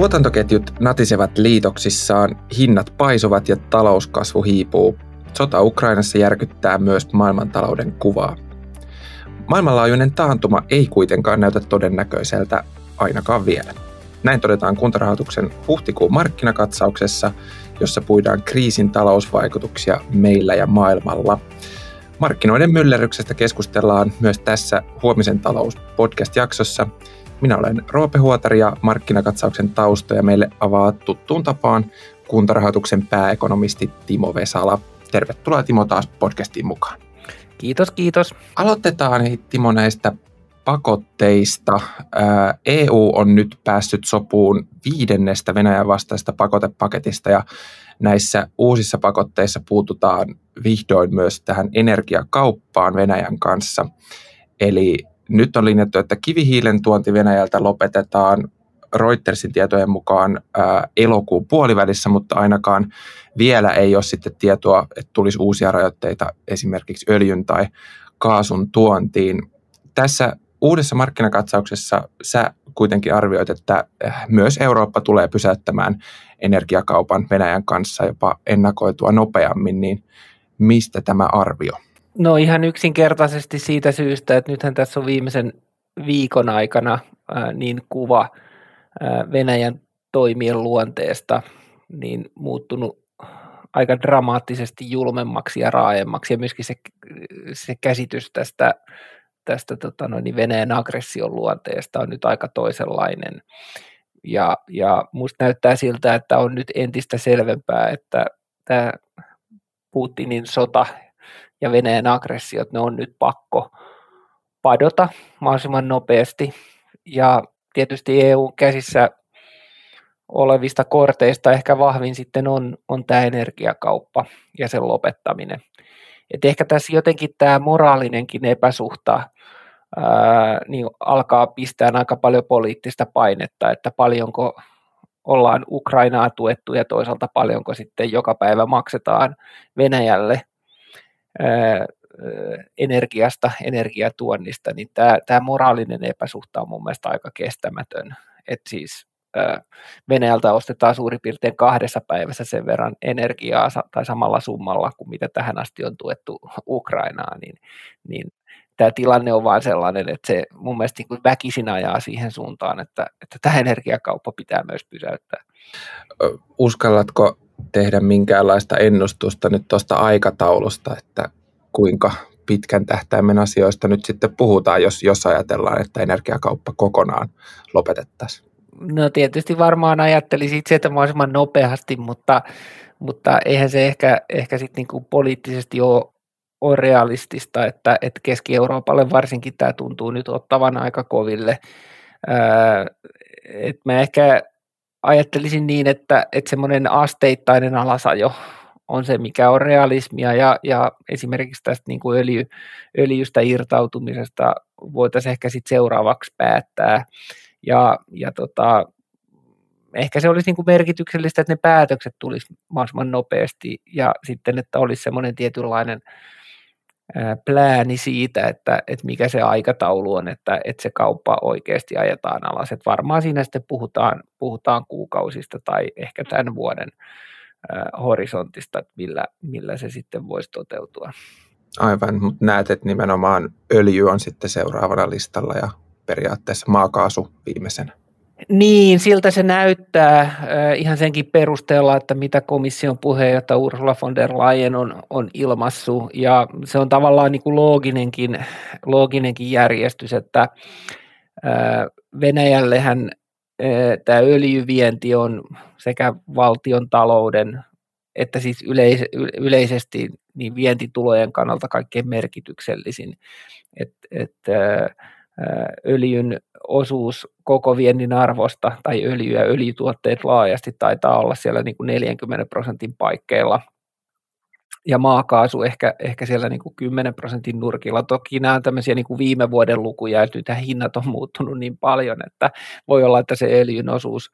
Tuotantoketjut natisevat liitoksissaan, hinnat paisuvat ja talouskasvu hiipuu. Sota Ukrainassa järkyttää myös maailmantalouden kuvaa. Maailmanlaajuinen taantuma ei kuitenkaan näytä todennäköiseltä ainakaan vielä. Näin todetaan kuntarahoituksen huhtikuun markkinakatsauksessa, jossa puidaan kriisin talousvaikutuksia meillä ja maailmalla. Markkinoiden myllerryksestä keskustellaan myös tässä Huomisen talous podcast-jaksossa. Minä olen Roope Huotari ja markkinakatsauksen taustoja meille avaa tuttuun tapaan kuntarahoituksen pääekonomisti Timo Vesala. Tervetuloa Timo taas podcastiin mukaan. Kiitos, kiitos. Aloitetaan Timo näistä pakotteista. EU on nyt päässyt sopuun viidennestä Venäjän vastaista pakotepaketista ja näissä uusissa pakotteissa puututaan vihdoin myös tähän energiakauppaan Venäjän kanssa. Eli nyt on linjattu, että kivihiilen tuonti Venäjältä lopetetaan Reutersin tietojen mukaan elokuun puolivälissä, mutta ainakaan vielä ei ole sitten tietoa, että tulisi uusia rajoitteita esimerkiksi öljyn tai kaasun tuontiin. Tässä uudessa markkinakatsauksessa sä kuitenkin arvioit, että äh, myös Eurooppa tulee pysäyttämään energiakaupan Venäjän kanssa jopa ennakoitua nopeammin, niin mistä tämä arvio? No ihan yksinkertaisesti siitä syystä, että nythän tässä on viimeisen viikon aikana äh, niin kuva äh, Venäjän toimien luonteesta niin muuttunut aika dramaattisesti julmemmaksi ja raaemmaksi ja myöskin se, se käsitys tästä tästä tota noin, niin Venäjän aggression luonteesta on nyt aika toisenlainen. Ja, ja musta näyttää siltä, että on nyt entistä selvempää, että tämä Putinin sota ja Venäjän aggressiot, ne on nyt pakko padota mahdollisimman nopeasti. Ja tietysti EU käsissä olevista korteista ehkä vahvin sitten on, on tämä energiakauppa ja sen lopettaminen. Et ehkä tässä jotenkin tämä moraalinenkin epäsuhta ää, niin alkaa pistää aika paljon poliittista painetta, että paljonko ollaan Ukrainaa tuettu ja toisaalta paljonko sitten joka päivä maksetaan Venäjälle energiasta, energiatuonnista, niin tämä, tämä moraalinen epäsuhta on mun mielestä aika kestämätön. Et siis Venäjältä ostetaan suurin piirtein kahdessa päivässä sen verran energiaa tai samalla summalla kuin mitä tähän asti on tuettu Ukrainaa, niin, niin tämä tilanne on vain sellainen, että se mun mielestä niin väkisin ajaa siihen suuntaan, että, että tämä energiakauppa pitää myös pysäyttää. Uskallatko tehdä minkäänlaista ennustusta nyt tuosta aikataulusta, että kuinka pitkän tähtäimen asioista nyt sitten puhutaan, jos, jos ajatellaan, että energiakauppa kokonaan lopetettaisiin? No tietysti varmaan ajattelisin itse, että mahdollisimman nopeasti, mutta, mutta eihän se ehkä, ehkä sitten niinku poliittisesti ole, ole realistista, että, että Keski-Euroopalle varsinkin tämä tuntuu nyt ottavan aika koville. Ää, et mä ehkä ajattelisin niin, että, että semmoinen asteittainen alasajo on se, mikä on realismia ja, ja esimerkiksi tästä niin kuin öljy, öljystä irtautumisesta voitaisiin ehkä sitten seuraavaksi päättää. Ja, ja tota, ehkä se olisi niin kuin merkityksellistä, että ne päätökset tulisi mahdollisimman nopeasti ja sitten, että olisi semmoinen tietynlainen plääni siitä, että, että mikä se aikataulu on, että, että se kauppa oikeasti ajetaan alas. Että varmaan siinä sitten puhutaan, puhutaan kuukausista tai ehkä tämän vuoden äh, horisontista, että millä, millä se sitten voisi toteutua. Aivan, mutta näet, että nimenomaan öljy on sitten seuraavana listalla ja periaatteessa maakaasu viimeisenä. Niin, siltä se näyttää äh, ihan senkin perusteella, että mitä komission puheenjohtaja Ursula von der Leyen on, on ilmassu. Ja se on tavallaan niin kuin looginenkin, looginenkin järjestys, että äh, Venäjällehän äh, tämä öljyvienti on sekä valtion talouden että siis yleis- yleisesti niin vientitulojen kannalta kaikkein merkityksellisin. Et, et, öljyn osuus koko viennin arvosta tai öljy ja öljytuotteet laajasti taitaa olla siellä niin kuin 40 prosentin paikkeilla. Ja maakaasu ehkä, ehkä siellä niin kuin 10 prosentin nurkilla. Toki nämä on tämmöisiä niin kuin viime vuoden lukuja, että nyt hinnat on muuttunut niin paljon, että voi olla, että se öljyn osuus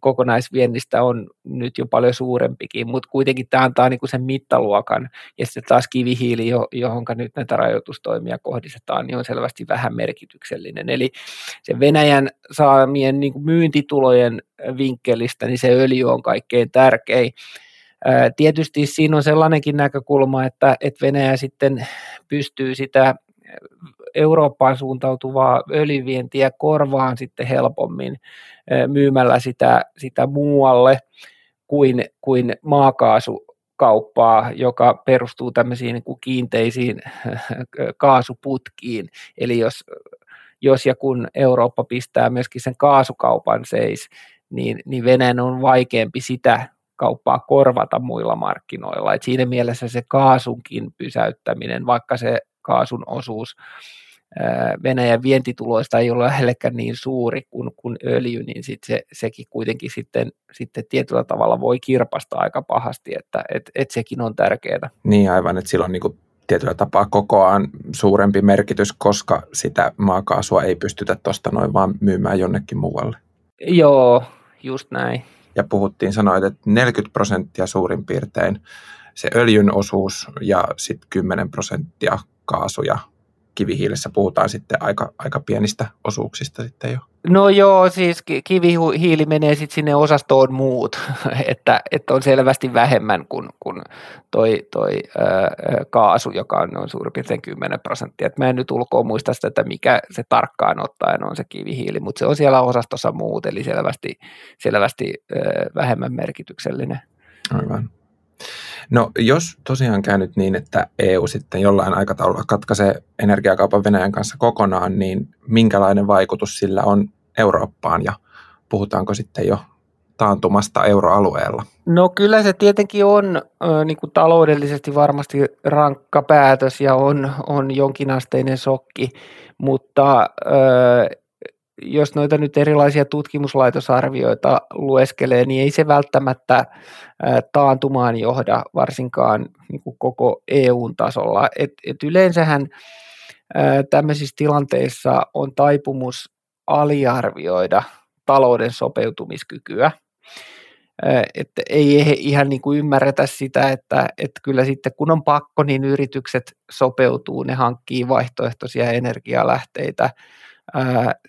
kokonaisviennistä on nyt jo paljon suurempikin, mutta kuitenkin tämä antaa niin kuin sen mittaluokan, ja sitten taas kivihiili, johon nyt näitä rajoitustoimia kohdistetaan, niin on selvästi vähän merkityksellinen. Eli se Venäjän saamien niin kuin myyntitulojen vinkkelistä, niin se öljy on kaikkein tärkein. Tietysti siinä on sellainenkin näkökulma, että, että Venäjä sitten pystyy sitä Eurooppaan suuntautuvaa öljyvientiä korvaan sitten helpommin myymällä sitä, sitä muualle kuin, kuin maakaasukauppaa, joka perustuu tämmöisiin niin kuin kiinteisiin kaasuputkiin. Eli jos, jos ja kun Eurooppa pistää myöskin sen kaasukaupan seis, niin, niin Venäjän on vaikeampi sitä kauppaa korvata muilla markkinoilla. Et siinä mielessä se kaasunkin pysäyttäminen, vaikka se kaasun osuus Venäjän vientituloista ei ole lähellekään niin suuri kuin, kuin öljy, niin sit se, sekin kuitenkin sitten, sitten tietyllä tavalla voi kirpasta aika pahasti, että et, et sekin on tärkeää. Niin aivan, että silloin niin tietyllä tapaa kokoaan suurempi merkitys, koska sitä maakaasua ei pystytä tuosta noin vaan myymään jonnekin muualle. Joo, just näin ja puhuttiin, sanoit, että 40 prosenttia suurin piirtein se öljyn osuus ja sitten 10 prosenttia kaasu ja kivihiilessä puhutaan sitten aika, aika pienistä osuuksista sitten jo. No joo, siis kivihiili menee sitten sinne osastoon muut, että, että on selvästi vähemmän kuin, kuin toi, toi ää, kaasu, joka on noin suurin piirtein 10 prosenttia. Et mä en nyt ulkoa muista sitä, että mikä se tarkkaan ottaen on se kivihiili, mutta se on siellä osastossa muut, eli selvästi, selvästi ää, vähemmän merkityksellinen. Aivan. No jos tosiaan käy nyt niin, että EU sitten jollain aikataululla katkaisee energiakaupan Venäjän kanssa kokonaan, niin minkälainen vaikutus sillä on Eurooppaan ja puhutaanko sitten jo taantumasta euroalueella? No kyllä se tietenkin on niin kuin taloudellisesti varmasti rankka päätös ja on, on jonkinasteinen sokki, mutta jos noita nyt erilaisia tutkimuslaitosarvioita lueskelee, niin ei se välttämättä taantumaan johda varsinkaan niin kuin koko EUn tasolla. Et, et yleensähän tämmöisissä tilanteissa on taipumus aliarvioida talouden sopeutumiskykyä. Että ei ihan niin kuin ymmärretä sitä, että, että kyllä sitten kun on pakko, niin yritykset sopeutuu, ne hankkii vaihtoehtoisia energialähteitä,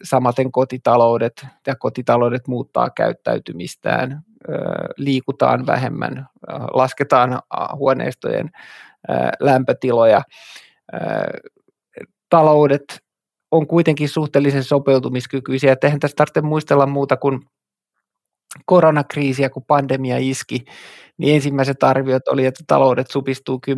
samaten kotitaloudet ja kotitaloudet muuttaa käyttäytymistään, liikutaan vähemmän, lasketaan huoneistojen lämpötiloja. Taloudet on kuitenkin suhteellisen sopeutumiskykyisiä, että eihän tästä tarvitse muistella muuta kuin koronakriisiä, kun pandemia iski, niin ensimmäiset arviot oli, että taloudet supistuu 10-15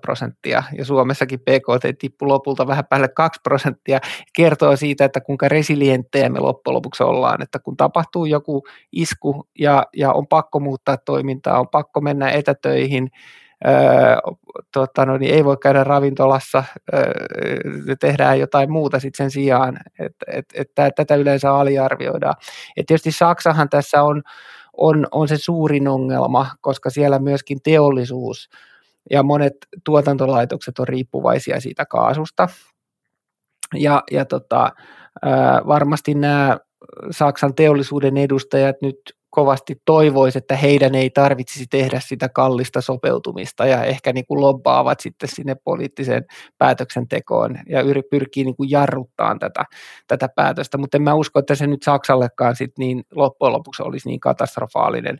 prosenttia ja Suomessakin PKT tippui lopulta vähän päälle 2 prosenttia. Kertoo siitä, että kuinka resilienttejä me loppujen lopuksi ollaan, että kun tapahtuu joku isku ja, ja on pakko muuttaa toimintaa, on pakko mennä etätöihin, Öö, tota, no, niin ei voi käydä ravintolassa, öö, tehdään jotain muuta sitten sen sijaan, että et, et, et, tätä yleensä aliarvioidaan. Et tietysti Saksahan tässä on, on, on se suurin ongelma, koska siellä myöskin teollisuus ja monet tuotantolaitokset on riippuvaisia siitä kaasusta. Ja, ja tota, varmasti nämä Saksan teollisuuden edustajat nyt kovasti toivoisi, että heidän ei tarvitsisi tehdä sitä kallista sopeutumista ja ehkä niin kuin lobbaavat sitten sinne poliittiseen päätöksentekoon ja pyrkii niin kuin jarruttaan tätä, tätä päätöstä, mutta en mä usko, että se nyt Saksallekaan sit niin loppujen lopuksi olisi niin katastrofaalinen,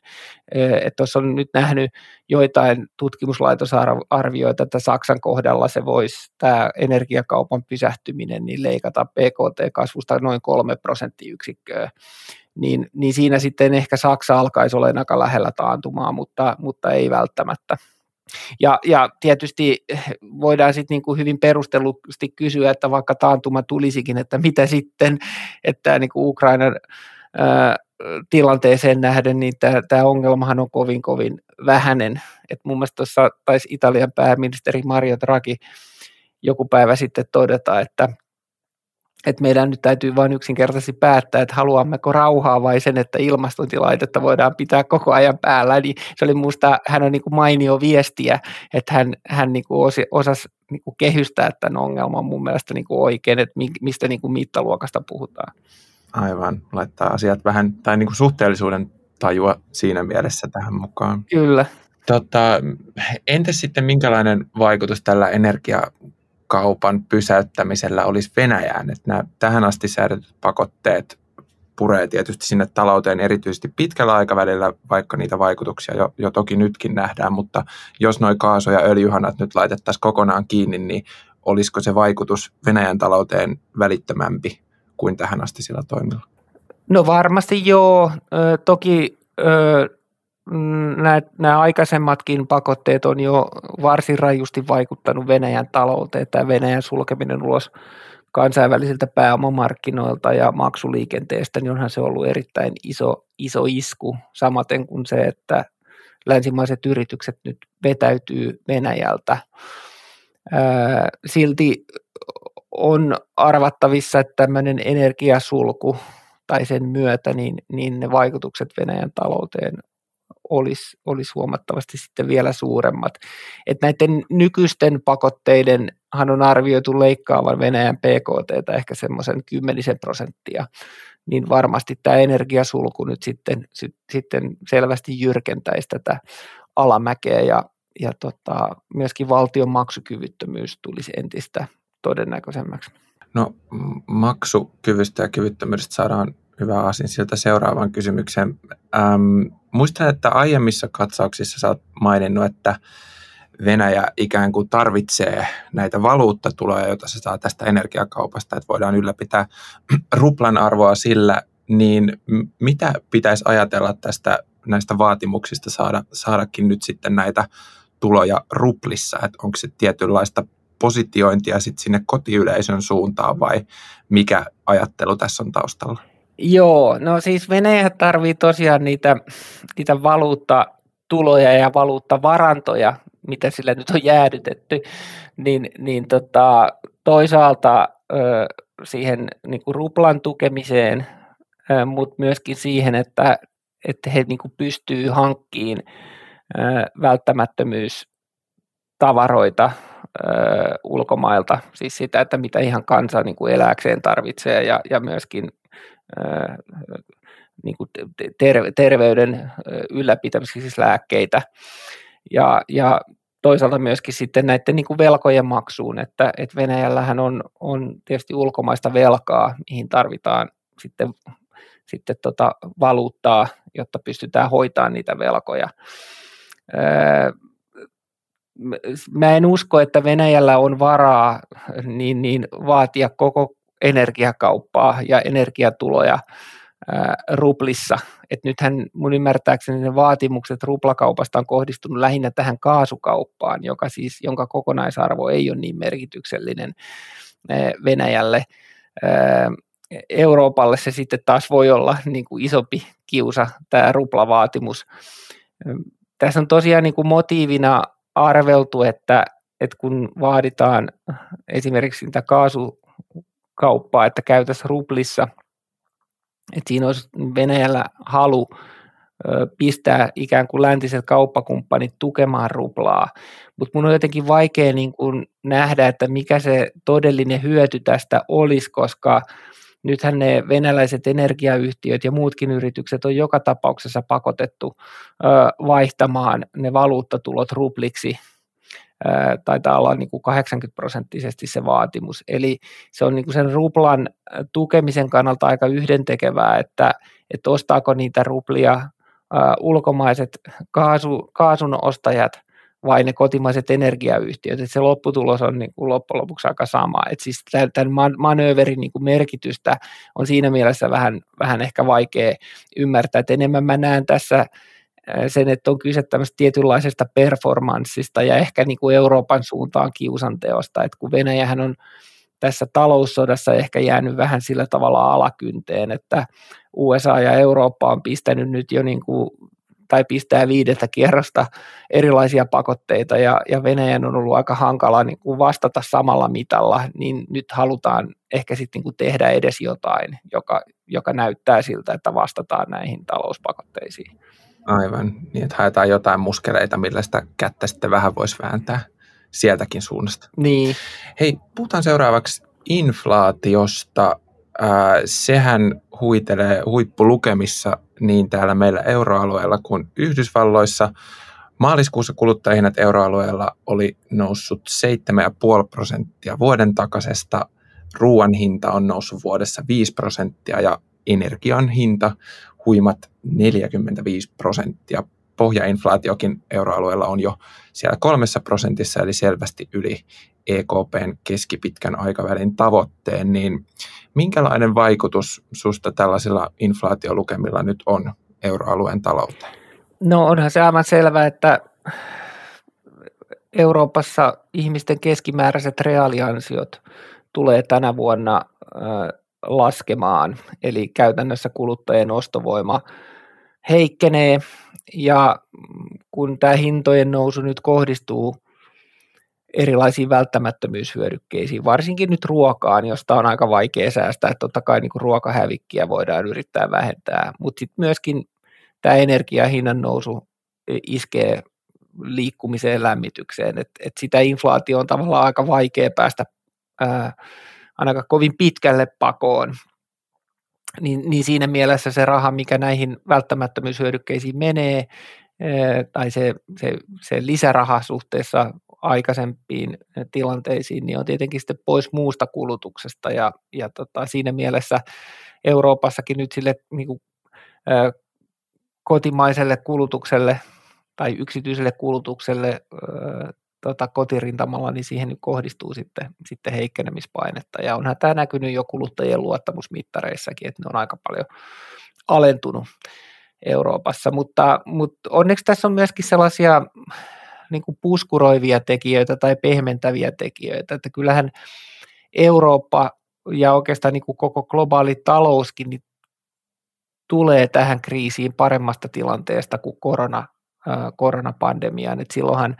että tuossa on nyt nähnyt joitain tutkimuslaitosarvioita, että Saksan kohdalla se voisi tämä energiakaupan pysähtyminen niin leikata PKT-kasvusta noin kolme prosenttiyksikköä niin, niin siinä sitten ehkä Saksa alkaisi olla aika lähellä taantumaa, mutta, mutta ei välttämättä. Ja, ja tietysti voidaan sitten niin kuin hyvin perustellusti kysyä, että vaikka taantuma tulisikin, että mitä sitten, että niin kuin Ukrainan ää, tilanteeseen nähden, niin tämä ongelmahan on kovin kovin vähäinen. Et mun mielestä tuossa taisi Italian pääministeri Mario Draghi joku päivä sitten todeta, että että meidän nyt täytyy vain yksinkertaisesti päättää, että haluammeko rauhaa vai sen, että ilmastointilaitetta voidaan pitää koko ajan päällä. Niin se oli minusta, hän on niin kuin mainio viestiä, että hän, hän niin kuin osi, osasi niin kuin kehystää tämän ongelman mun mielestä niin kuin oikein, että mistä niin kuin mittaluokasta puhutaan. Aivan, laittaa asiat vähän, tai niin kuin suhteellisuuden tajua siinä mielessä tähän mukaan. Kyllä. Tota, entäs sitten minkälainen vaikutus tällä energia kaupan pysäyttämisellä olisi Venäjään. Että nämä tähän asti säädetyt pakotteet puree tietysti sinne talouteen erityisesti pitkällä aikavälillä, vaikka niitä vaikutuksia jo, jo toki nytkin nähdään, mutta jos noin kaasu- ja öljyhanat nyt laitettaisiin kokonaan kiinni, niin olisiko se vaikutus Venäjän talouteen välittömämpi kuin tähän asti sillä toimilla? No varmasti joo. Ö, toki ö, nämä, nämä aikaisemmatkin pakotteet on jo varsin rajusti vaikuttanut Venäjän talouteen. Tämä Venäjän sulkeminen ulos kansainvälisiltä pääomamarkkinoilta ja maksuliikenteestä, niin onhan se ollut erittäin iso, iso isku, samaten kuin se, että länsimaiset yritykset nyt vetäytyy Venäjältä. Silti on arvattavissa, että tämmöinen energiasulku tai sen myötä, niin, niin ne vaikutukset Venäjän talouteen olisi, olisi huomattavasti sitten vielä suuremmat. Et näiden nykyisten pakotteiden on arvioitu leikkaavan Venäjän PKT ehkä semmoisen kymmenisen prosenttia, niin varmasti tämä energiasulku nyt sitten, sitten selvästi jyrkentäisi tätä alamäkeä ja, ja tota, myöskin valtion maksukyvyttömyys tulisi entistä todennäköisemmäksi. No maksukyvystä ja kyvyttömyydestä saadaan hyvä asin sieltä seuraavaan kysymykseen. Ähm, muistan, että aiemmissa katsauksissa sä oot maininnut, että Venäjä ikään kuin tarvitsee näitä valuuttatuloja, joita se saa tästä energiakaupasta, että voidaan ylläpitää ruplan arvoa sillä, niin mitä pitäisi ajatella tästä näistä vaatimuksista saada, saadakin nyt sitten näitä tuloja ruplissa, että onko se tietynlaista positiointia sitten sinne kotiyleisön suuntaan vai mikä ajattelu tässä on taustalla? Joo, no siis Venäjä tarvii tosiaan niitä, niitä valuuttatuloja ja valuuttavarantoja, mitä sillä nyt on jäädytetty, niin, niin tota, toisaalta ö, siihen niin kuin ruplan tukemiseen, mutta myöskin siihen, että, että he niin kuin pystyy hankkiin ö, välttämättömyystavaroita ö, ulkomailta, siis sitä, että mitä ihan kansa niin kuin eläkseen tarvitsee ja, ja myöskin niin kuin terveyden ylläpitämiseksi siis lääkkeitä ja, ja toisaalta myöskin sitten näiden niin kuin velkojen maksuun, että, että Venäjällähän on, on tietysti ulkomaista velkaa, mihin tarvitaan sitten, sitten tota valuuttaa, jotta pystytään hoitamaan niitä velkoja. Mä en usko, että Venäjällä on varaa niin, niin vaatia koko energiakauppaa ja energiatuloja ää, ruplissa. Et nythän mun ymmärtääkseni ne vaatimukset ruplakaupasta on kohdistunut lähinnä tähän kaasukauppaan, joka siis, jonka kokonaisarvo ei ole niin merkityksellinen ää, Venäjälle. Ää, Euroopalle se sitten taas voi olla niin kuin isompi kiusa, tämä ruplavaatimus. Tässä on tosiaan niin kuin motiivina arveltu, että, että kun vaaditaan esimerkiksi niitä kaasu, kauppaa, että käytäisiin ruplissa. Että siinä olisi Venäjällä halu pistää ikään kuin läntiset kauppakumppanit tukemaan ruplaa. Mutta mun on jotenkin vaikea niin kun nähdä, että mikä se todellinen hyöty tästä olisi, koska nythän ne venäläiset energiayhtiöt ja muutkin yritykset on joka tapauksessa pakotettu vaihtamaan ne valuuttatulot rupliksi taitaa olla niin kuin 80 prosenttisesti se vaatimus. Eli se on niin kuin sen ruplan tukemisen kannalta aika yhdentekevää, että, että ostaako niitä ruplia ulkomaiset kaasu, kaasun ostajat vai ne kotimaiset energiayhtiöt. Että se lopputulos on niin kuin loppujen lopuksi aika sama. Et siis tämän manööverin niin kuin merkitystä on siinä mielessä vähän, vähän ehkä vaikea ymmärtää. Et enemmän mä näen tässä sen, että on kyse tämmöistä tietynlaisesta performanssista ja ehkä niin kuin Euroopan suuntaan kiusanteosta, että kun Venäjähän on tässä taloussodassa ehkä jäänyt vähän sillä tavalla alakynteen, että USA ja Eurooppa on pistänyt nyt jo niin kuin tai pistää viidettä kierrosta erilaisia pakotteita ja, ja Venäjän on ollut aika hankala niin kuin vastata samalla mitalla, niin nyt halutaan ehkä sitten niin kuin tehdä edes jotain, joka, joka näyttää siltä, että vastataan näihin talouspakotteisiin. Aivan, niin että haetaan jotain muskeleita, millä sitä kättä sitten vähän voisi vääntää sieltäkin suunnasta. Niin. Hei, puhutaan seuraavaksi inflaatiosta. Äh, sehän huitelee huippulukemissa niin täällä meillä euroalueella kuin Yhdysvalloissa. Maaliskuussa kuluttajahinnat euroalueella oli noussut 7,5 prosenttia vuoden takaisesta. Ruoan hinta on noussut vuodessa 5 prosenttia ja energian hinta huimat 45 prosenttia. Pohjainflaatiokin euroalueella on jo siellä kolmessa prosentissa, eli selvästi yli EKPn keskipitkän aikavälin tavoitteen, niin minkälainen vaikutus susta tällaisilla inflaatiolukemilla nyt on euroalueen talouteen? No onhan se aivan selvää, että Euroopassa ihmisten keskimääräiset reaaliansiot tulee tänä vuonna laskemaan, eli käytännössä kuluttajien ostovoima heikkenee. Ja kun tämä hintojen nousu nyt kohdistuu erilaisiin välttämättömyyshyödykkeisiin, varsinkin nyt ruokaan, josta on aika vaikea säästää. Totta kai niin ruokahävikkiä voidaan yrittää vähentää, mutta sitten myöskin tämä energiahinnan nousu iskee liikkumiseen lämmitykseen, että et sitä inflaatio on tavallaan aika vaikea päästä ää, ainakaan kovin pitkälle pakoon. Niin, niin siinä mielessä se raha, mikä näihin välttämättömyyshyödykkeisiin menee, tai se, se, se lisäraha suhteessa aikaisempiin tilanteisiin, niin on tietenkin sitten pois muusta kulutuksesta ja, ja tota, siinä mielessä Euroopassakin nyt sille niin kuin, ä, kotimaiselle kulutukselle tai yksityiselle kulutukselle ä, tota, kotirintamalla, niin siihen nyt kohdistuu sitten, sitten heikkenemispainetta. Ja onhan tämä näkynyt jo kuluttajien luottamusmittareissakin, että ne on aika paljon alentunut Euroopassa, mutta, mutta onneksi tässä on myöskin sellaisia niin kuin puskuroivia tekijöitä tai pehmentäviä tekijöitä, että kyllähän Eurooppa ja oikeastaan niin kuin koko globaali talouskin niin tulee tähän kriisiin paremmasta tilanteesta kuin korona, äh, koronapandemiaan, että silloinhan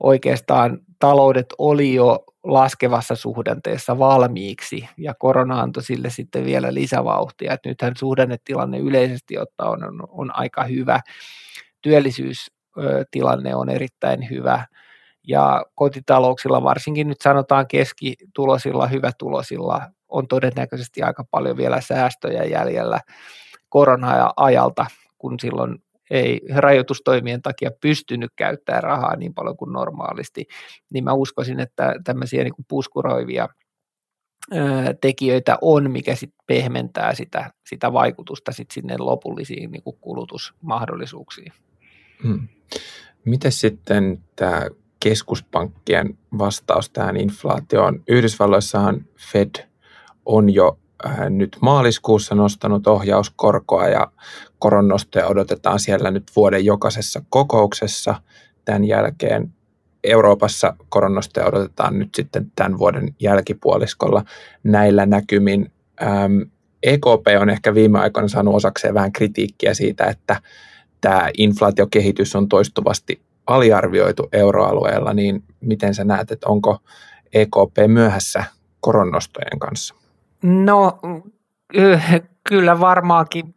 oikeastaan taloudet oli jo laskevassa suhdanteessa valmiiksi ja korona antoi sille sitten vielä lisävauhtia, että nythän suhdannetilanne yleisesti ottaen on, on, on aika hyvä, työllisyystilanne on erittäin hyvä ja kotitalouksilla, varsinkin nyt sanotaan keskitulosilla, hyvätulosilla, on todennäköisesti aika paljon vielä säästöjä jäljellä korona-ajalta, kun silloin ei rajoitustoimien takia pystynyt käyttämään rahaa niin paljon kuin normaalisti, niin mä uskoisin, että tämmöisiä niin kuin puskuroivia tekijöitä on, mikä sitten pehmentää sitä, sitä vaikutusta sit sinne lopullisiin niin kuin kulutusmahdollisuuksiin. Hmm. Miten sitten tämä keskuspankkien vastaus tähän inflaatioon? Yhdysvalloissahan Fed on jo nyt maaliskuussa nostanut ohjauskorkoa ja koronnostoja odotetaan siellä nyt vuoden jokaisessa kokouksessa. Tämän jälkeen Euroopassa koronnostoja odotetaan nyt sitten tämän vuoden jälkipuoliskolla näillä näkymin. Ähm, EKP on ehkä viime aikoina saanut osakseen vähän kritiikkiä siitä, että tämä inflaatiokehitys on toistuvasti aliarvioitu euroalueella, niin miten sä näet, että onko EKP myöhässä koronnostojen kanssa? No kyllä varmaankin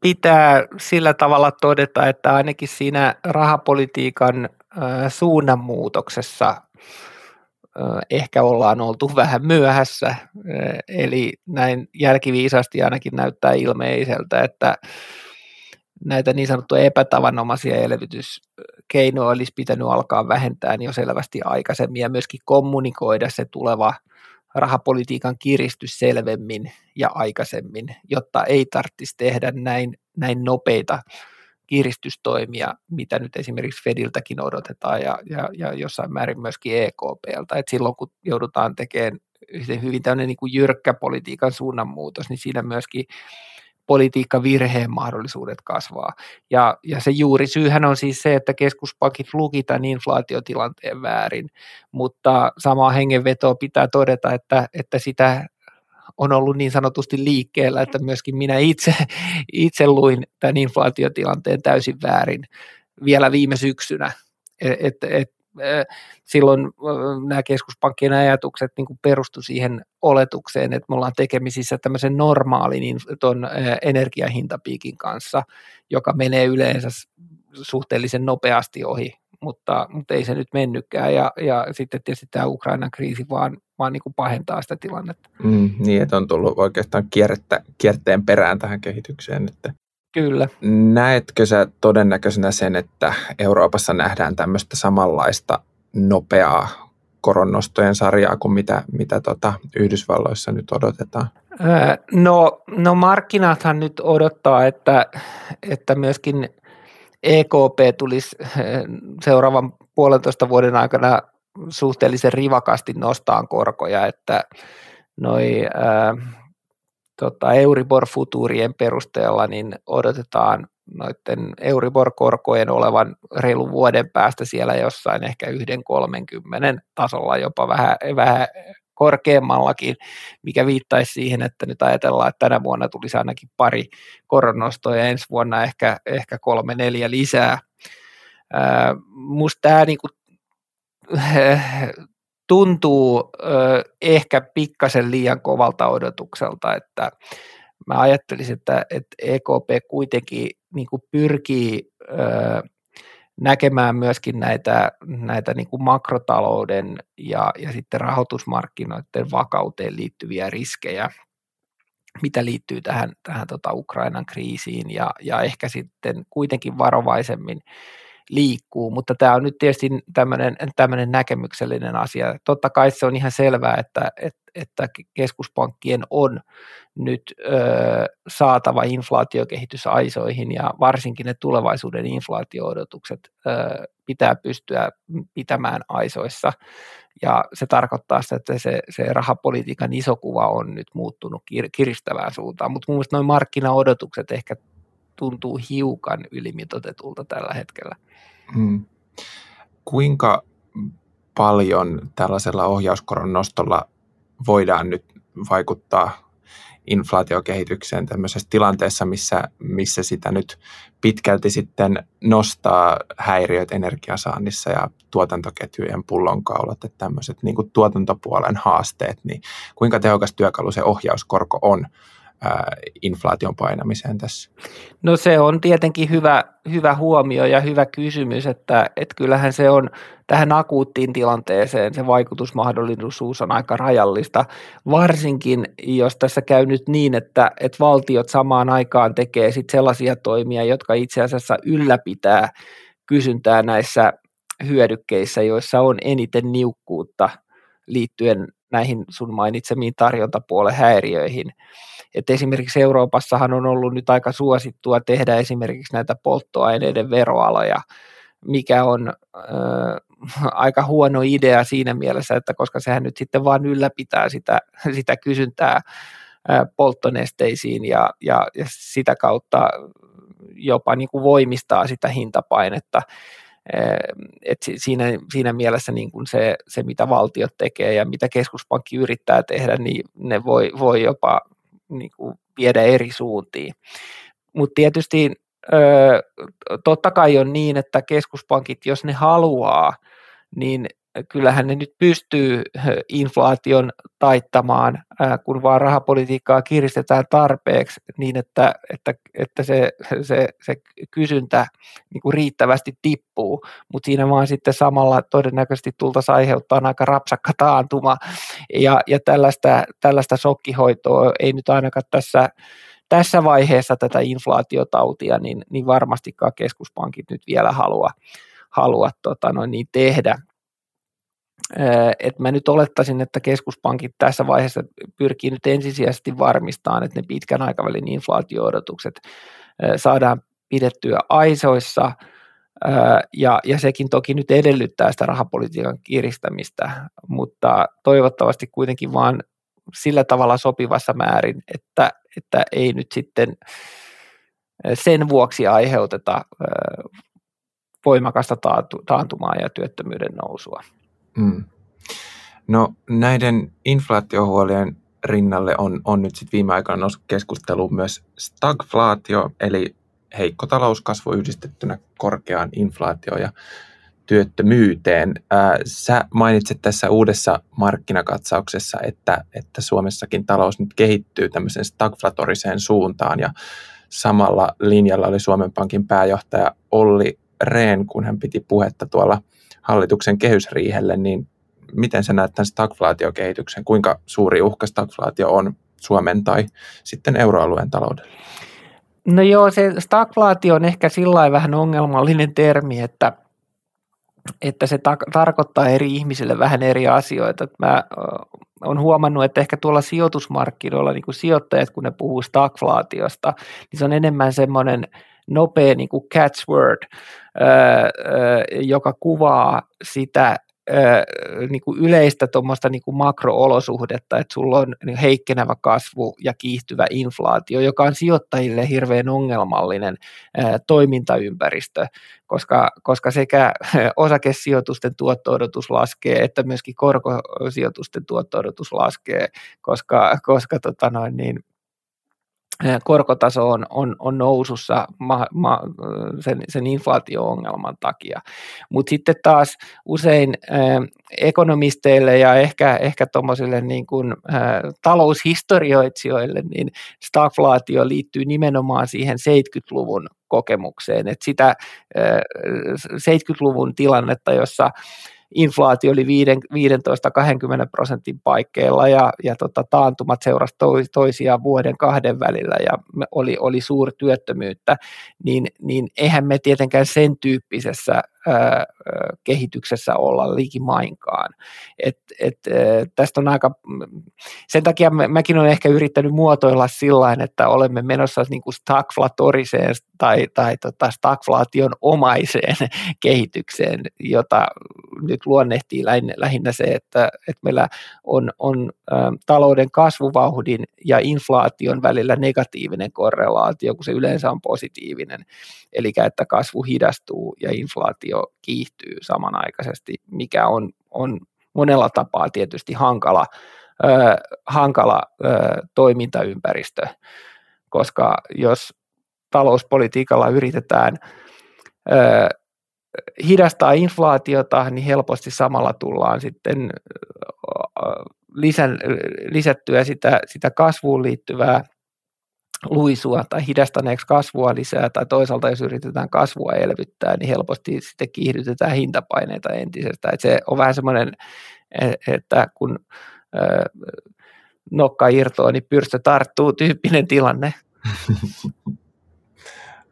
pitää sillä tavalla todeta, että ainakin siinä rahapolitiikan suunnanmuutoksessa ehkä ollaan oltu vähän myöhässä, eli näin jälkiviisasti ainakin näyttää ilmeiseltä, että näitä niin sanottuja epätavanomaisia elvytyskeinoja olisi pitänyt alkaa vähentää jo selvästi aikaisemmin ja myöskin kommunikoida se tuleva – rahapolitiikan kiristys selvemmin ja aikaisemmin, jotta ei tarvitsisi tehdä näin, näin nopeita kiristystoimia, mitä nyt esimerkiksi Fediltäkin odotetaan ja, ja, ja jossain määrin myöskin EKPltä. Et silloin kun joudutaan tekemään hyvin tämmöinen niin jyrkkä politiikan suunnanmuutos, niin siinä myöskin politiikkavirheen mahdollisuudet kasvaa. Ja, ja se juuri syyhän on siis se, että keskuspankit luki tämän inflaatiotilanteen väärin, mutta samaa hengenvetoa pitää todeta, että, että sitä on ollut niin sanotusti liikkeellä, että myöskin minä itse, itse luin tämän inflaatiotilanteen täysin väärin vielä viime syksynä. Et, et, silloin nämä keskuspankkien ajatukset niin kuin perustu siihen oletukseen, että me ollaan tekemisissä tämmöisen normaalin ton energiahintapiikin kanssa, joka menee yleensä suhteellisen nopeasti ohi, mutta, mutta ei se nyt mennytkään ja, ja sitten tietysti tämä Ukrainan kriisi vaan, vaan niin kuin pahentaa sitä tilannetta. Mm, niin, että on tullut oikeastaan kierrettä, kierteen perään tähän kehitykseen. Että Kyllä. Näetkö sä todennäköisenä sen, että Euroopassa nähdään tämmöistä samanlaista nopeaa koronnostojen sarjaa kuin mitä, mitä tota Yhdysvalloissa nyt odotetaan? No, no markkinathan nyt odottaa, että, että myöskin EKP tulisi seuraavan puolentoista vuoden aikana suhteellisen rivakasti nostaan korkoja, että noi tota, Euribor-futuurien perusteella niin odotetaan noiden Euribor-korkojen olevan reilun vuoden päästä siellä jossain ehkä 1,30 tasolla, jopa vähän, vähän korkeammallakin, mikä viittaisi siihen, että nyt ajatellaan, että tänä vuonna tulisi ainakin pari koronostoja ja ensi vuonna ehkä, ehkä kolme, neljä lisää. Musta tämä niinku, tuntuu ehkä pikkasen liian kovalta odotukselta, että mä ajattelisin, että, että EKP kuitenkin niin kuin pyrkii näkemään myöskin näitä, näitä niin kuin makrotalouden ja, ja sitten rahoitusmarkkinoiden vakauteen liittyviä riskejä, mitä liittyy tähän, tähän tota Ukrainan kriisiin ja, ja ehkä sitten kuitenkin varovaisemmin liikkuu, mutta tämä on nyt tietysti tämmöinen, näkemyksellinen asia. Totta kai se on ihan selvää, että, että, että keskuspankkien on nyt ö, saatava inflaatiokehitys aisoihin ja varsinkin ne tulevaisuuden inflaatioodotukset ö, pitää pystyä pitämään aisoissa. Ja se tarkoittaa sitä, että se, se rahapolitiikan iso kuva on nyt muuttunut kir- kiristävään suuntaan, mutta mun mielestä noin markkinaodotukset ehkä tuntuu hiukan ylimitotetulta tällä hetkellä. Hmm. Kuinka paljon tällaisella ohjauskoron nostolla voidaan nyt vaikuttaa inflaatiokehitykseen tämmöisessä tilanteessa, missä, missä sitä nyt pitkälti sitten nostaa häiriöt energiasaannissa ja tuotantoketjujen pullonkaulat, että tämmöiset niin kuin tuotantopuolen haasteet, niin kuinka tehokas työkalu se ohjauskorko on inflaation painamiseen tässä? No se on tietenkin hyvä, hyvä huomio ja hyvä kysymys, että, että kyllähän se on tähän akuuttiin tilanteeseen se vaikutusmahdollisuus on aika rajallista, varsinkin jos tässä käy nyt niin, että, että valtiot samaan aikaan tekee sit sellaisia toimia, jotka itse asiassa ylläpitää kysyntää näissä hyödykkeissä, joissa on eniten niukkuutta liittyen näihin sun mainitsemiin tarjontapuolen häiriöihin. Et esimerkiksi Euroopassahan on ollut nyt aika suosittua tehdä esimerkiksi näitä polttoaineiden veroaloja, mikä on äh, aika huono idea siinä mielessä, että koska sehän nyt sitten vaan ylläpitää sitä, sitä kysyntää äh, polttonesteisiin ja, ja, ja sitä kautta jopa niin kuin voimistaa sitä hintapainetta. Et siinä, siinä mielessä niin kuin se, se, mitä valtiot tekee ja mitä keskuspankki yrittää tehdä, niin ne voi, voi jopa niin kuin viedä eri suuntiin. Mutta tietysti totta kai on niin, että keskuspankit, jos ne haluaa, niin kyllähän ne nyt pystyy inflaation taittamaan, kun vaan rahapolitiikkaa kiristetään tarpeeksi niin, että, että, että se, se, se kysyntä niin kuin riittävästi tippuu, mutta siinä vaan sitten samalla todennäköisesti tultaisiin aiheuttaa aika rapsakka taantuma. Ja, ja tällaista, tällaista sokkihoitoa ei nyt ainakaan tässä tässä vaiheessa tätä inflaatiotautia, niin, niin varmastikaan keskuspankit nyt vielä halua, halua tota noin, niin tehdä että mä nyt olettaisin, että keskuspankit tässä vaiheessa pyrkii nyt ensisijaisesti varmistamaan, että ne pitkän aikavälin inflaatio-odotukset saadaan pidettyä aisoissa, ja, ja sekin toki nyt edellyttää sitä rahapolitiikan kiristämistä, mutta toivottavasti kuitenkin vaan sillä tavalla sopivassa määrin, että, että ei nyt sitten sen vuoksi aiheuteta voimakasta taantumaa ja työttömyyden nousua. Mm. No näiden inflaatiohuolien rinnalle on, on nyt sitten viime aikoina noussut keskusteluun myös stagflaatio, eli heikko talouskasvu yhdistettynä korkeaan inflaatioon ja työttömyyteen. Sä mainitsit tässä uudessa markkinakatsauksessa, että, että Suomessakin talous nyt kehittyy tämmöiseen stagflatoriseen suuntaan ja samalla linjalla oli Suomen Pankin pääjohtaja Olli Rehn, kun hän piti puhetta tuolla hallituksen kehysriihelle, niin miten sä näet tämän stagflaatiokehityksen? Kuinka suuri uhka stagflaatio on Suomen tai sitten euroalueen taloudelle? No joo, se stagflaatio on ehkä sillä vähän ongelmallinen termi, että, että se ta- tarkoittaa eri ihmisille vähän eri asioita. Mä olen huomannut, että ehkä tuolla sijoitusmarkkinoilla niin kuin sijoittajat, kun ne puhuu stagflaatiosta, niin se on enemmän semmoinen nopea niin kuin catchword, joka kuvaa sitä niin kuin yleistä tuommoista niin kuin makroolosuhdetta, että sulla on niin heikkenevä kasvu ja kiihtyvä inflaatio, joka on sijoittajille hirveän ongelmallinen toimintaympäristö, koska, koska sekä osakesijoitusten tuotto-odotus laskee, että myöskin korkosijoitusten tuotto-odotus laskee, koska, koska tota noin, niin, korkotaso on, on, on nousussa ma, ma, sen, sen inflaatio-ongelman takia. Mutta sitten taas usein äh, ekonomisteille ja ehkä, ehkä tuommoisille niin äh, taloushistorioitsijoille, niin stagflaatio liittyy nimenomaan siihen 70-luvun kokemukseen, että sitä äh, 70-luvun tilannetta, jossa inflaatio oli 15-20 prosentin paikkeilla ja, ja tota, taantumat seurasivat toisiaan vuoden kahden välillä ja oli, oli suurtyöttömyyttä, niin, niin eihän me tietenkään sen tyyppisessä kehityksessä olla liikimainkaan. Et, et, tästä on aika, sen takia mäkin olen ehkä yrittänyt muotoilla sillä että olemme menossa niin kuin stagflatoriseen tai, tai tota stagflaation omaiseen kehitykseen, jota nyt luonnehtii lähinnä se, että, että meillä on, on talouden kasvuvauhdin ja inflaation välillä negatiivinen korrelaatio, kun se yleensä on positiivinen, eli että kasvu hidastuu ja inflaatio inflaatio kiihtyy samanaikaisesti, mikä on, on monella tapaa tietysti hankala, ö, hankala ö, toimintaympäristö, koska jos talouspolitiikalla yritetään ö, hidastaa inflaatiota, niin helposti samalla tullaan sitten lisän, lisättyä sitä, sitä kasvuun liittyvää luisua tai hidastaneeksi kasvua lisää, tai toisaalta jos yritetään kasvua elvyttää, niin helposti sitten kiihdytetään hintapaineita entisestä. Että se on vähän semmoinen, e, että kun nokka irtoaa, niin pyrstö tarttuu tyyppinen tilanne.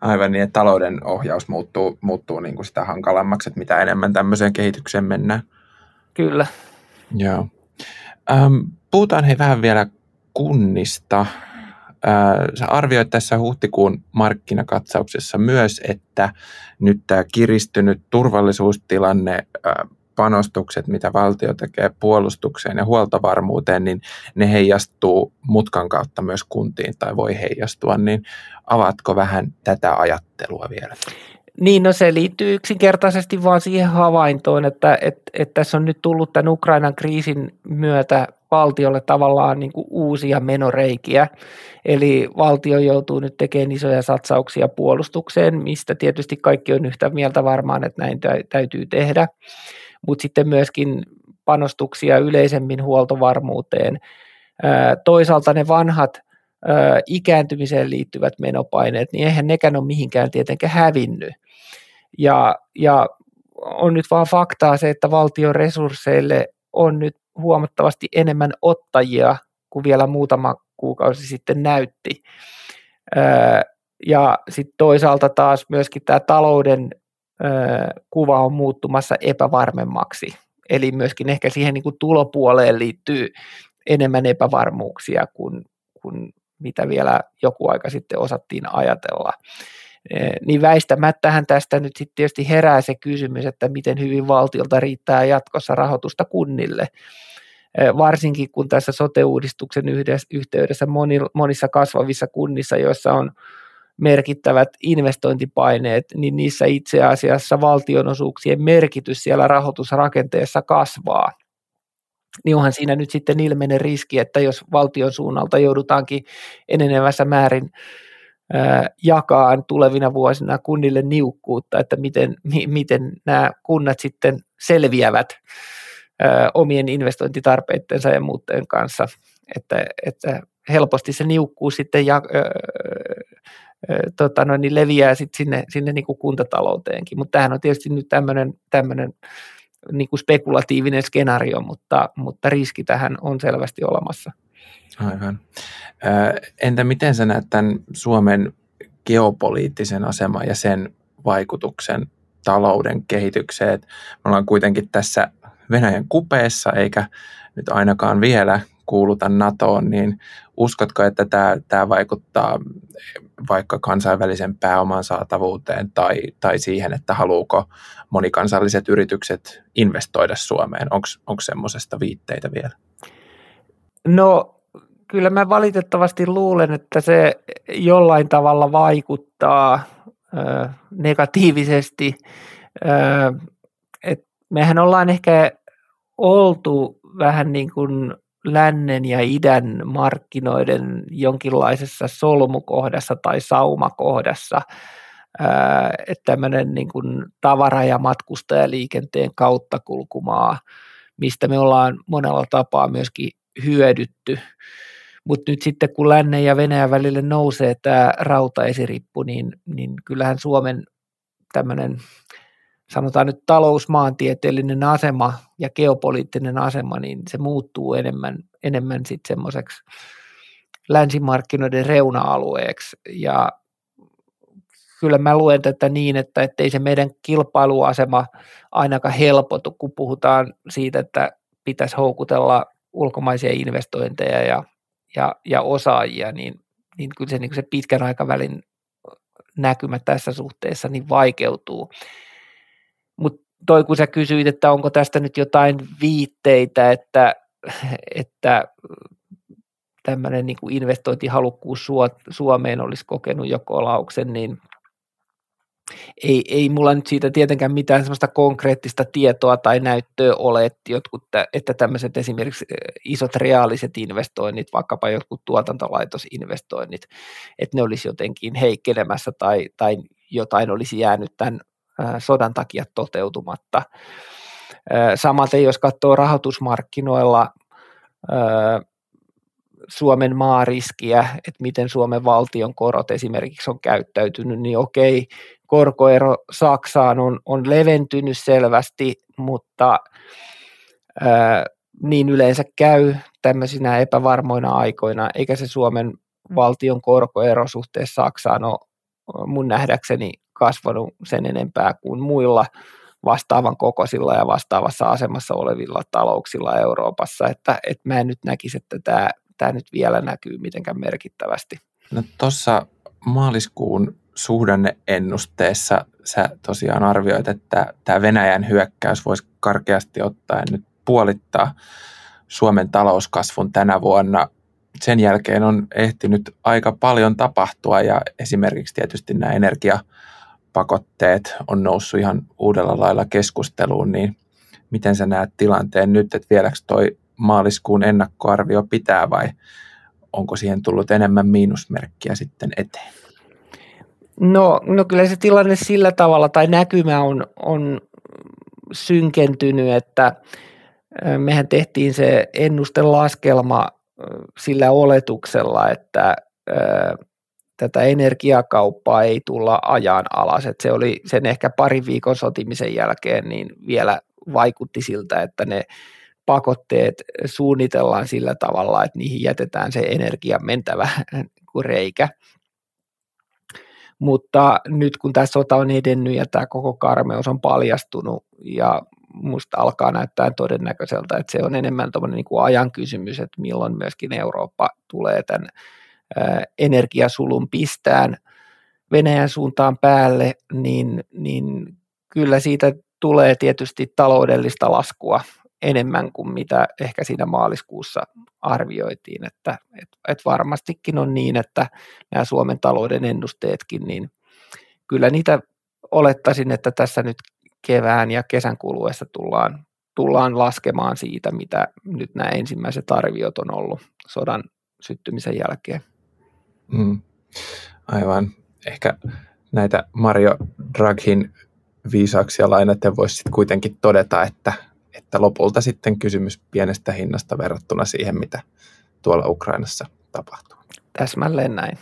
Aivan niin, että talouden ohjaus muuttuu, muuttuu niin kuin sitä hankalammaksi, että mitä enemmän tämmöiseen kehitykseen mennään. Kyllä. Joo. Ähm, puhutaan hei vähän vielä kunnista. Sä arvioit tässä huhtikuun markkinakatsauksessa myös, että nyt tämä kiristynyt turvallisuustilanne, panostukset, mitä valtio tekee puolustukseen ja huoltovarmuuteen, niin ne heijastuu mutkan kautta myös kuntiin tai voi heijastua, niin avatko vähän tätä ajattelua vielä? Niin, no se liittyy yksinkertaisesti vaan siihen havaintoon, että, että, että tässä on nyt tullut tämän Ukrainan kriisin myötä valtiolle tavallaan niin kuin uusia menoreikiä. Eli valtio joutuu nyt tekemään isoja satsauksia puolustukseen, mistä tietysti kaikki on yhtä mieltä varmaan, että näin täytyy tehdä. Mutta sitten myöskin panostuksia yleisemmin huoltovarmuuteen. Toisaalta ne vanhat ikääntymiseen liittyvät menopaineet, niin eihän nekään ole mihinkään tietenkään hävinnyt. Ja, ja on nyt vaan faktaa se, että valtion resursseille on nyt huomattavasti enemmän ottajia kuin vielä muutama kuukausi sitten näytti. Ja sitten toisaalta taas myöskin tämä talouden kuva on muuttumassa epävarmemmaksi. Eli myöskin ehkä siihen niin kuin tulopuoleen liittyy enemmän epävarmuuksia kuin, kuin mitä vielä joku aika sitten osattiin ajatella. Niin väistämättähän tästä nyt sitten tietysti herää se kysymys, että miten hyvin valtiolta riittää jatkossa rahoitusta kunnille varsinkin kun tässä sote-uudistuksen yhteydessä monissa kasvavissa kunnissa, joissa on merkittävät investointipaineet, niin niissä itse asiassa valtionosuuksien merkitys siellä rahoitusrakenteessa kasvaa. niin onhan siinä nyt sitten ilmeinen riski, että jos valtion suunnalta joudutaankin enenevässä määrin jakaa tulevina vuosina kunnille niukkuutta, että miten, mi, miten nämä kunnat sitten selviävät omien investointitarpeittensa ja muuten kanssa, että, että helposti se niukkuus sitten ja, tota noin, niin leviää sitten sinne, sinne niin kuin kuntatalouteenkin, mutta tämähän on tietysti nyt tämmöinen, tämmöinen niin kuin spekulatiivinen skenaario, mutta, mutta riski tähän on selvästi olemassa. Aivan. Entä miten sä näet tämän Suomen geopoliittisen aseman ja sen vaikutuksen talouden kehitykseen? Me ollaan kuitenkin tässä Venäjän kupeessa, eikä nyt ainakaan vielä kuuluta NATOon, niin uskotko, että tämä, tämä vaikuttaa vaikka kansainvälisen pääoman saatavuuteen tai, tai siihen, että haluuko monikansalliset yritykset investoida Suomeen? Onko semmoisesta viitteitä vielä? No kyllä mä valitettavasti luulen, että se jollain tavalla vaikuttaa negatiivisesti. Et mehän ollaan ehkä oltu vähän niin kuin lännen ja idän markkinoiden jonkinlaisessa solmukohdassa tai saumakohdassa, että tämmöinen niin kuin tavara- ja matkustajaliikenteen kauttakulkumaa, mistä me ollaan monella tapaa myöskin hyödytty. Mutta nyt sitten kun lännen ja Venäjän välille nousee tämä rautaesirippu, niin, niin kyllähän Suomen tämmöinen sanotaan nyt talousmaantieteellinen asema ja geopoliittinen asema, niin se muuttuu enemmän, enemmän sitten semmoiseksi länsimarkkinoiden reuna-alueeksi. Ja kyllä mä luen tätä niin, että ettei se meidän kilpailuasema ainakaan helpotu, kun puhutaan siitä, että pitäisi houkutella ulkomaisia investointeja ja, ja, ja osaajia, niin, niin kyllä se, niin se pitkän aikavälin näkymä tässä suhteessa niin vaikeutuu. Mutta toi kun sä kysyit, että onko tästä nyt jotain viitteitä, että, että tämmöinen niin investointihalukkuus Suomeen olisi kokenut jo kolauksen, niin ei, ei mulla nyt siitä tietenkään mitään sellaista konkreettista tietoa tai näyttöä ole, että, jotkut, että tämmöiset esimerkiksi isot reaaliset investoinnit, vaikkapa jotkut tuotantolaitosinvestoinnit, että ne olisi jotenkin heikkelemässä tai, tai jotain olisi jäänyt tämän sodan takia toteutumatta. Samaten jos katsoo rahoitusmarkkinoilla Suomen maariskiä, että miten Suomen valtion korot esimerkiksi on käyttäytynyt, niin okei, korkoero Saksaan on, on leventynyt selvästi, mutta ää, niin yleensä käy tämmöisinä epävarmoina aikoina, eikä se Suomen valtion korkoero suhteessa Saksaan ole mun nähdäkseni kasvanut sen enempää kuin muilla vastaavan kokoisilla ja vastaavassa asemassa olevilla talouksilla Euroopassa, että, että mä en nyt näkisi, että tämä, tämä nyt vielä näkyy mitenkään merkittävästi. No tuossa maaliskuun suhdanneennusteessa sä tosiaan arvioit, että tämä Venäjän hyökkäys voisi karkeasti ottaen nyt puolittaa Suomen talouskasvun tänä vuonna. Sen jälkeen on ehtinyt aika paljon tapahtua ja esimerkiksi tietysti nämä energia- pakotteet on noussut ihan uudella lailla keskusteluun, niin miten sä näet tilanteen nyt, että vieläkö toi maaliskuun ennakkoarvio pitää vai onko siihen tullut enemmän miinusmerkkiä sitten eteen? No, no kyllä se tilanne sillä tavalla tai näkymä on, on synkentynyt, että mehän tehtiin se ennustelaskelma sillä oletuksella, että tätä energiakauppaa ei tulla ajan alas. Et se oli sen ehkä pari viikon sotimisen jälkeen niin vielä vaikutti siltä, että ne pakotteet suunnitellaan sillä tavalla, että niihin jätetään se energia mentävä kuin reikä. Mutta nyt kun tämä sota on edennyt ja tämä koko karmeus on paljastunut ja musta alkaa näyttää todennäköiseltä, että se on enemmän niin kuin ajan kysymys, että milloin myöskin Eurooppa tulee tämän energiasulun pistään Venäjän suuntaan päälle, niin, niin kyllä siitä tulee tietysti taloudellista laskua enemmän kuin mitä ehkä siinä maaliskuussa arvioitiin, että et, et varmastikin on niin, että nämä Suomen talouden ennusteetkin, niin kyllä niitä olettaisin, että tässä nyt kevään ja kesän kuluessa tullaan tullaan laskemaan siitä, mitä nyt nämä ensimmäiset arviot on ollut sodan syttymisen jälkeen. Mm. Aivan. Ehkä näitä Mario Draghin viisauksia lainaten voisi kuitenkin todeta, että, että lopulta sitten kysymys pienestä hinnasta verrattuna siihen, mitä tuolla Ukrainassa tapahtuu. Täsmälleen näin.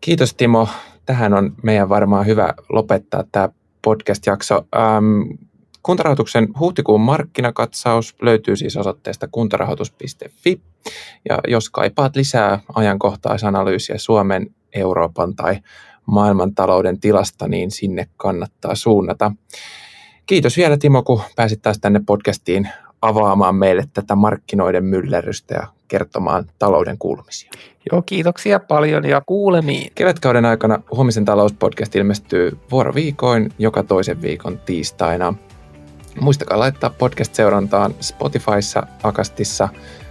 Kiitos Timo. Tähän on meidän varmaan hyvä lopettaa tämä podcast-jakso. Ähm, kuntarahoituksen huhtikuun markkinakatsaus löytyy siis osoitteesta kuntarahoitus.fi. Ja jos kaipaat lisää ajankohtaisanalyysiä Suomen, Euroopan tai maailmantalouden tilasta, niin sinne kannattaa suunnata. Kiitos vielä Timo, kun pääsit taas tänne podcastiin avaamaan meille tätä markkinoiden myllerrystä ja kertomaan talouden kuulumisia. Joo, kiitoksia paljon ja kuulemiin. Kevätkauden aikana Huomisen talouspodcast ilmestyy vuoroviikoin joka toisen viikon tiistaina. Muistakaa laittaa podcast-seurantaan Spotifyssa, Akastissa,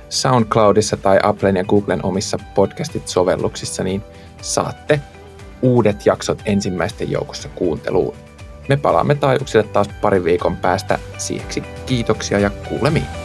SoundCloudissa tai Applen ja Googlen omissa podcastit-sovelluksissa, niin saatte uudet jaksot ensimmäisten joukossa kuunteluun. Me palaamme taajuuksille taas pari viikon päästä. Sieksi kiitoksia ja kuulemiin.